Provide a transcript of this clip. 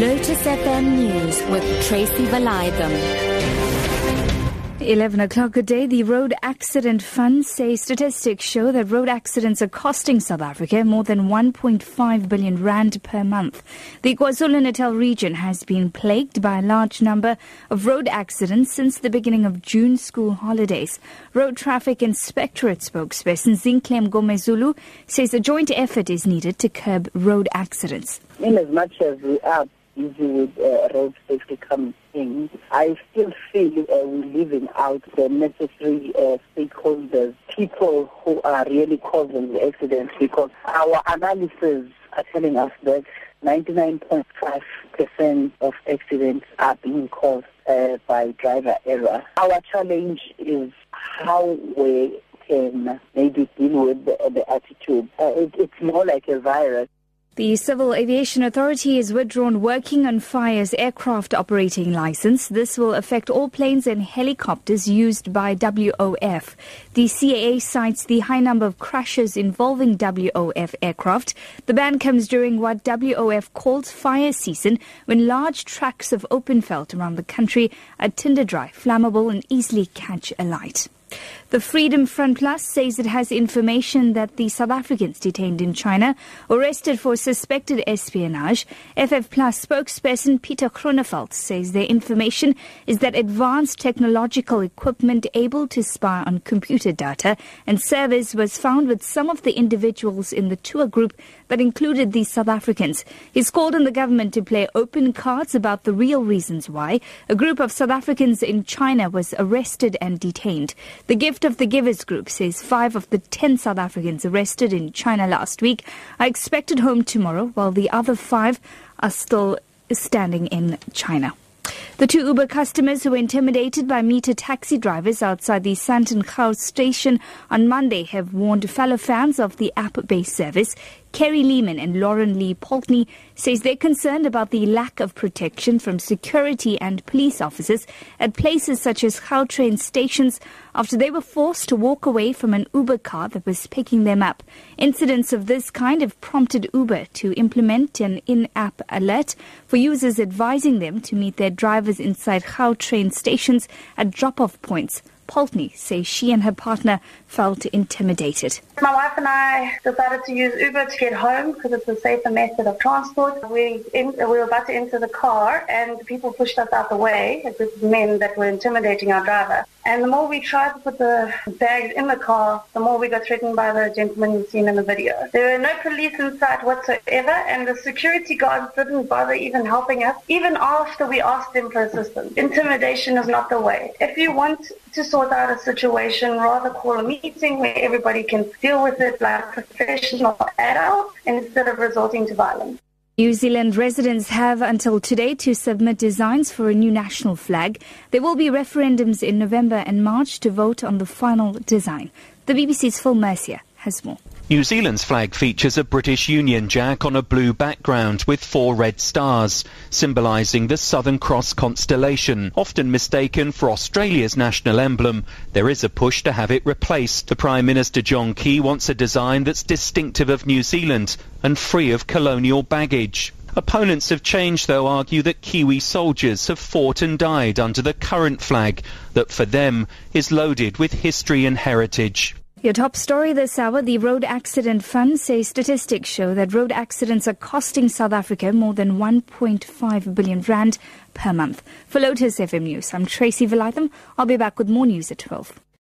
Lotus FM News with Tracy Valaydham. 11 o'clock a day, the Road Accident Fund says statistics show that road accidents are costing South Africa more than 1.5 billion rand per month. The KwaZulu-Natal region has been plagued by a large number of road accidents since the beginning of June school holidays. Road Traffic Inspectorate spokesperson Zinhle Mngomezulu says a joint effort is needed to curb road accidents. In as much as we are busy with uh, road safety coming in, I still feel uh, we're leaving out the necessary uh, stakeholders, people who are really causing the accidents because our analysis are telling us that 99.5% of accidents are being caused uh, by driver error. Our challenge is how we can maybe deal with the, the attitude. Uh, it, it's more like a virus. The Civil Aviation Authority has withdrawn Working on Fire's aircraft operating license. This will affect all planes and helicopters used by WOF. The CAA cites the high number of crashes involving WOF aircraft. The ban comes during what WOF calls fire season, when large tracts of open veld around the country are tinder dry, flammable, and easily catch alight. The Freedom Front Plus says it has information that the South Africans detained in China arrested for suspected espionage. FF Plus spokesperson Peter Groenewald says their information is that advanced technological equipment able to spy on computer data and servers was found with some of the individuals in the tour group that included the South Africans. He's called on the government to play open cards about the real reasons why a group of South Africans in China was arrested and detained. The Gift of the Givers Group says five of the ten South Africans arrested in China last week are expected home tomorrow, while the other five are still standing in China. The two Uber customers who were intimidated by meter taxi drivers outside the Sandton House station on Monday have warned fellow fans of the app-based service Kerry Lehman and Lauren Lee Poltney says they're concerned about the lack of protection from security and police officers at places such as Gautrain stations after they were forced to walk away from an Uber car that was picking them up. Incidents of this kind have prompted Uber to implement an in-app alert for users advising them to meet their drivers inside Gautrain stations at drop-off points. Poltney says she and her partner felt intimidated. My wife and I decided to use Uber to get home because it's a safer method of transport. We, in, we were about to enter the car and people pushed us out the way, it of men that were intimidating our driver. And the more we tried to put the bags in the car, the more we got threatened by the gentleman you've seen in the video. There were no police in sight whatsoever, and the security guards didn't bother even helping us, even after we asked them for assistance. Intimidation is not the way. If you want to sort out a situation, rather call a meeting where everybody can deal with it like professional adults instead of resorting to violence. New Zealand residents have until today to submit designs for a new national flag. There will be referendums in November and March to vote on the final design. The BBC's Phil Mercer has more. New Zealand's flag features a British Union Jack on a blue background with four red stars, symbolising the Southern Cross constellation. Often mistaken for Australia's national emblem, there is a push to have it replaced. The Prime Minister John Key wants a design that's distinctive of New Zealand and free of colonial baggage. Opponents of change, though, argue that Kiwi soldiers have fought and died under the current flag that for them is loaded with history and heritage. Your top story this hour the Road Accident Fund says statistics show that road accidents are costing South Africa more than 1.5 billion rand per month. For Lotus FM News, I'm Tracy Valaydham. I'll be back with more news at 12.